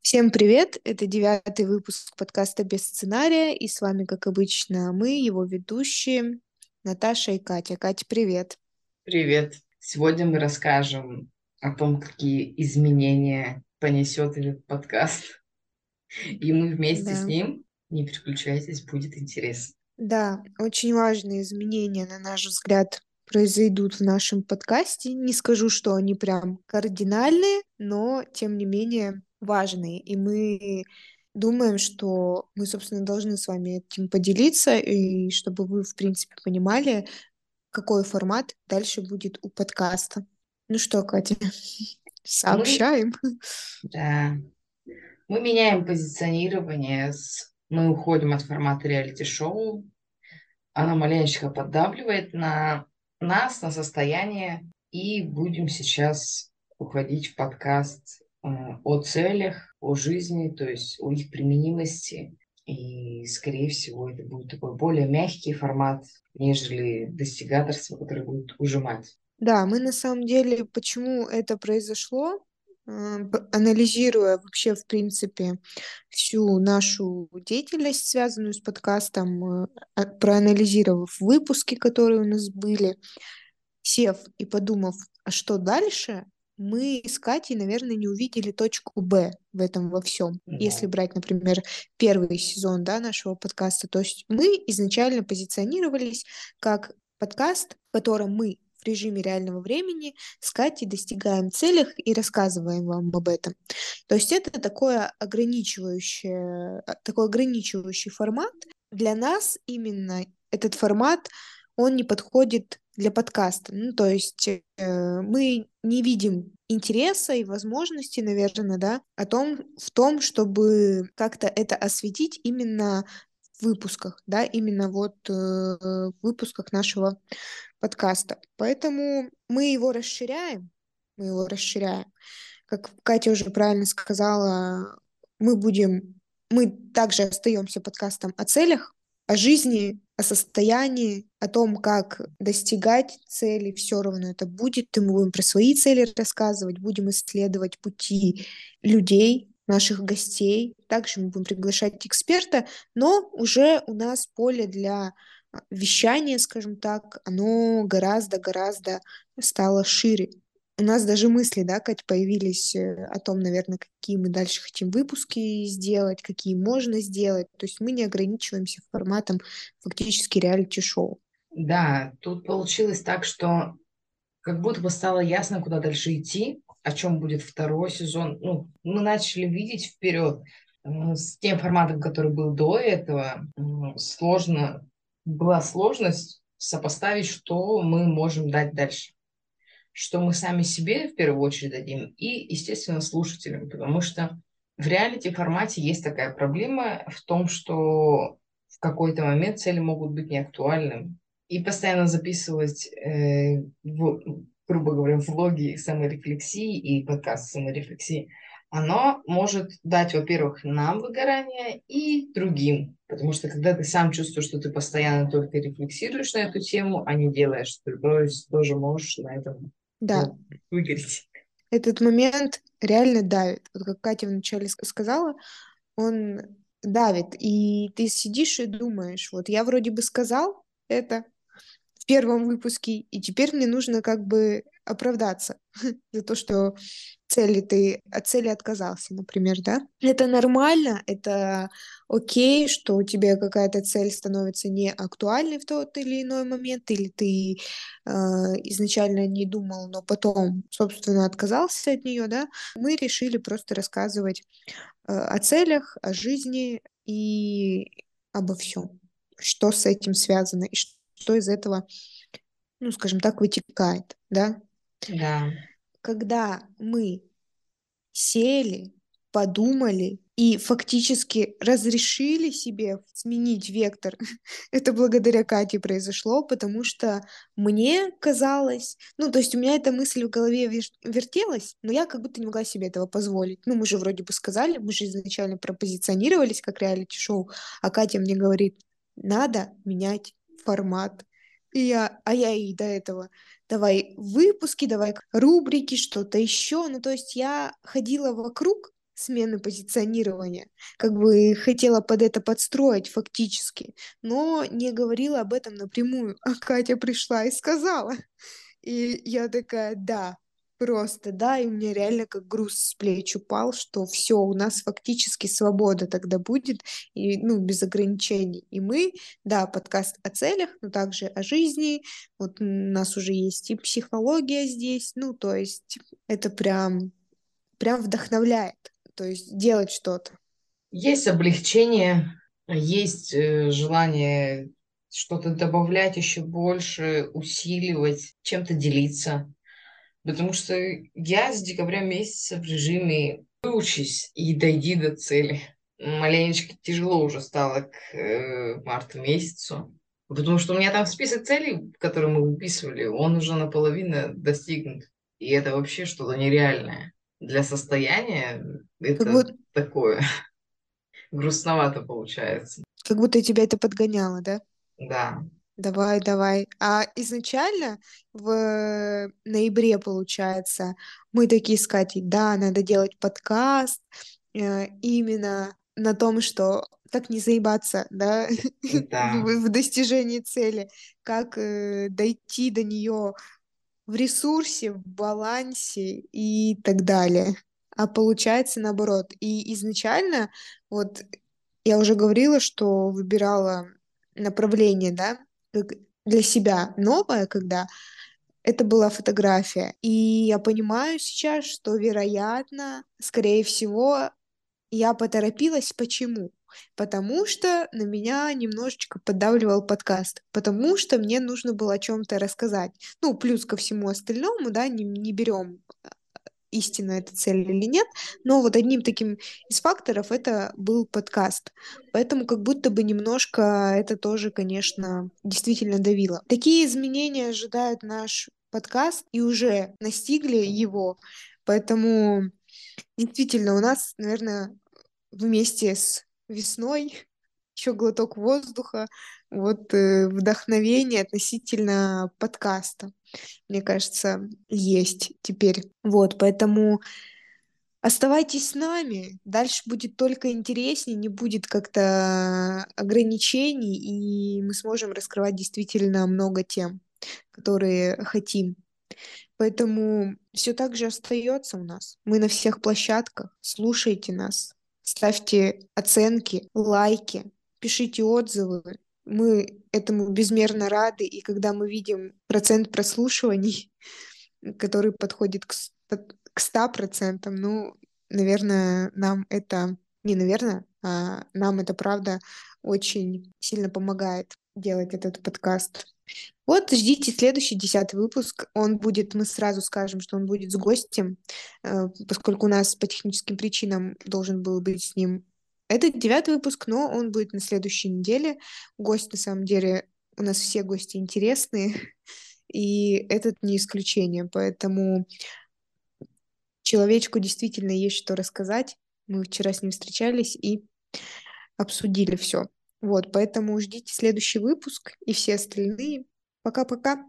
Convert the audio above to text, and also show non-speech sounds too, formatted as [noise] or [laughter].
Всем привет! Это девятый выпуск подкаста «Без сценария», и с вами, как обычно, мы, его ведущие, Наташа и Катя. Катя, привет! Привет! Сегодня мы расскажем о том, какие изменения понесет этот подкаст. И мы вместе да. с ним, не переключайтесь, будет интересно. Да, очень важные изменения, на наш взгляд, произойдут в нашем подкасте. Не скажу, что они прям кардинальные, но, тем не менее, важные. И мы думаем, что мы, собственно, должны с вами этим поделиться, и чтобы вы, в принципе, понимали, какой формат дальше будет у подкаста. Ну что, Катя, [laughs] сообщаем. Да. Мы меняем позиционирование. С... Мы уходим от формата реалити-шоу. Она маленечко поддавливает на нас, на состояние. И будем сейчас уходить в подкаст Э, о целях, о жизни, то есть о их применимости. И, скорее всего, это будет такой более мягкий формат, нежели достигаторство, которое будет ужимать. Да, мы на самом деле, почему это произошло, анализируя вообще, в принципе, всю нашу деятельность, связанную с подкастом, э, а, проанализировав выпуски, которые у нас были, сев и подумав, а что дальше, мы с Катей, наверное, не увидели точку Б в этом во всем. Да. Если брать, например, первый сезон да, нашего подкаста, то есть мы изначально позиционировались как подкаст, в котором мы в режиме реального времени с Катей достигаем целях и рассказываем вам об этом. То есть это такое ограничивающее, а, такой ограничивающий формат. Для нас именно этот формат, он не подходит для подкаста. Ну, то есть э, мы не видим интереса и возможности, наверное, да, о том, в том, чтобы как-то это осветить именно выпусках, да, именно вот э, выпусках нашего подкаста. Поэтому мы его расширяем, мы его расширяем. Как Катя уже правильно сказала, мы будем, мы также остаемся подкастом о целях, о жизни, о состоянии, о том, как достигать цели, все равно это будет. И мы будем про свои цели рассказывать, будем исследовать пути людей, наших гостей. Также мы будем приглашать эксперта, но уже у нас поле для а, вещания, скажем так, оно гораздо-гораздо стало шире у нас даже мысли, да, Кать, появились э, о том, наверное, какие мы дальше хотим выпуски сделать, какие можно сделать. То есть мы не ограничиваемся форматом фактически реалити-шоу. Да, тут получилось так, что как будто бы стало ясно, куда дальше идти, о чем будет второй сезон. Ну, мы начали видеть вперед с тем форматом, который был до этого. Сложно, была сложность сопоставить, что мы можем дать дальше что мы сами себе в первую очередь дадим и, естественно, слушателям, потому что в реалити-формате есть такая проблема в том, что в какой-то момент цели могут быть неактуальными. И постоянно записывать, э, в, грубо говоря, влоги саморефлексии и подкаст саморефлексии, оно может дать, во-первых, нам выгорание и другим. Потому что когда ты сам чувствуешь, что ты постоянно только рефлексируешь на эту тему, а не делаешь, то тоже можешь на этом да. выгореть. Этот момент реально давит. Вот как Катя вначале сказала, он давит. И ты сидишь и думаешь, вот я вроде бы сказал это в первом выпуске, и теперь мне нужно как бы оправдаться [laughs] за то, что цели ты от цели отказался, например, да? Это нормально, это окей, что у тебя какая-то цель становится не актуальной в тот или иной момент, или ты э, изначально не думал, но потом, собственно, отказался от нее, да? Мы решили просто рассказывать э, о целях, о жизни и обо всем, что с этим связано и что из этого, ну, скажем так, вытекает, да? Да. Когда мы сели, подумали и фактически разрешили себе сменить вектор. [laughs] Это благодаря Кате произошло, потому что мне казалось, ну, то есть у меня эта мысль в голове вертелась, но я как будто не могла себе этого позволить. Ну, мы же вроде бы сказали, мы же изначально пропозиционировались как реалити-шоу, а Катя мне говорит, надо менять формат. И я, а я и до этого давай выпуски, давай рубрики, что-то еще. Ну, то есть я ходила вокруг смены позиционирования, как бы хотела под это подстроить фактически, но не говорила об этом напрямую. А Катя пришла и сказала. И я такая, да, просто, да, и у меня реально как груз с плеч упал, что все, у нас фактически свобода тогда будет, и, ну, без ограничений. И мы, да, подкаст о целях, но также о жизни, вот у нас уже есть и психология здесь, ну, то есть это прям, прям вдохновляет, то есть делать что-то. Есть облегчение, есть э, желание что-то добавлять еще больше, усиливать, чем-то делиться. Потому что я с декабря месяца в режиме выучись и дойди до цели. Маленечко тяжело уже стало к э, марту месяцу. Потому что у меня там список целей, которые мы выписывали, он уже наполовину достигнут. И это вообще что-то нереальное. Для состояния это будто... такое [laughs] грустновато получается. Как будто тебя это подгоняло, да? Да. Давай, давай. А изначально в ноябре, получается, мы такие с Катей, да, надо делать подкаст э, именно на том, что как не заебаться, да, [laughs] Да. в, в достижении цели, как э, дойти до нее в ресурсе, в балансе и так далее. А получается наоборот. И изначально, вот я уже говорила, что выбирала направление, да, для себя новое, когда это была фотография. И я понимаю сейчас, что, вероятно, скорее всего, я поторопилась. Почему? Потому что на меня немножечко поддавливал подкаст, потому что мне нужно было о чем-то рассказать. Ну, плюс ко всему остальному, да, не, не берем истинно это цель или нет, но вот одним таким из факторов это был подкаст. Поэтому как будто бы немножко это тоже, конечно, действительно давило. Такие изменения ожидают наш подкаст и уже настигли его. Поэтому действительно у нас, наверное, вместе с весной еще глоток воздуха, вот э, вдохновение относительно подкаста мне кажется, есть теперь. Вот, поэтому оставайтесь с нами. Дальше будет только интереснее, не будет как-то ограничений, и мы сможем раскрывать действительно много тем, которые хотим. Поэтому все так же остается у нас. Мы на всех площадках. Слушайте нас, ставьте оценки, лайки, пишите отзывы, мы этому безмерно рады, и когда мы видим процент прослушиваний, [laughs] который подходит к, к 100%, ну, наверное, нам это, не наверное, а нам это правда очень сильно помогает делать этот подкаст. Вот, ждите следующий десятый выпуск. Он будет, мы сразу скажем, что он будет с гостем, э, поскольку у нас по техническим причинам должен был быть с ним это девятый выпуск, но он будет на следующей неделе. Гость, на самом деле, у нас все гости интересные, [laughs] и этот не исключение. Поэтому человечку действительно есть что рассказать. Мы вчера с ним встречались и обсудили все. Вот, поэтому ждите следующий выпуск и все остальные. Пока-пока.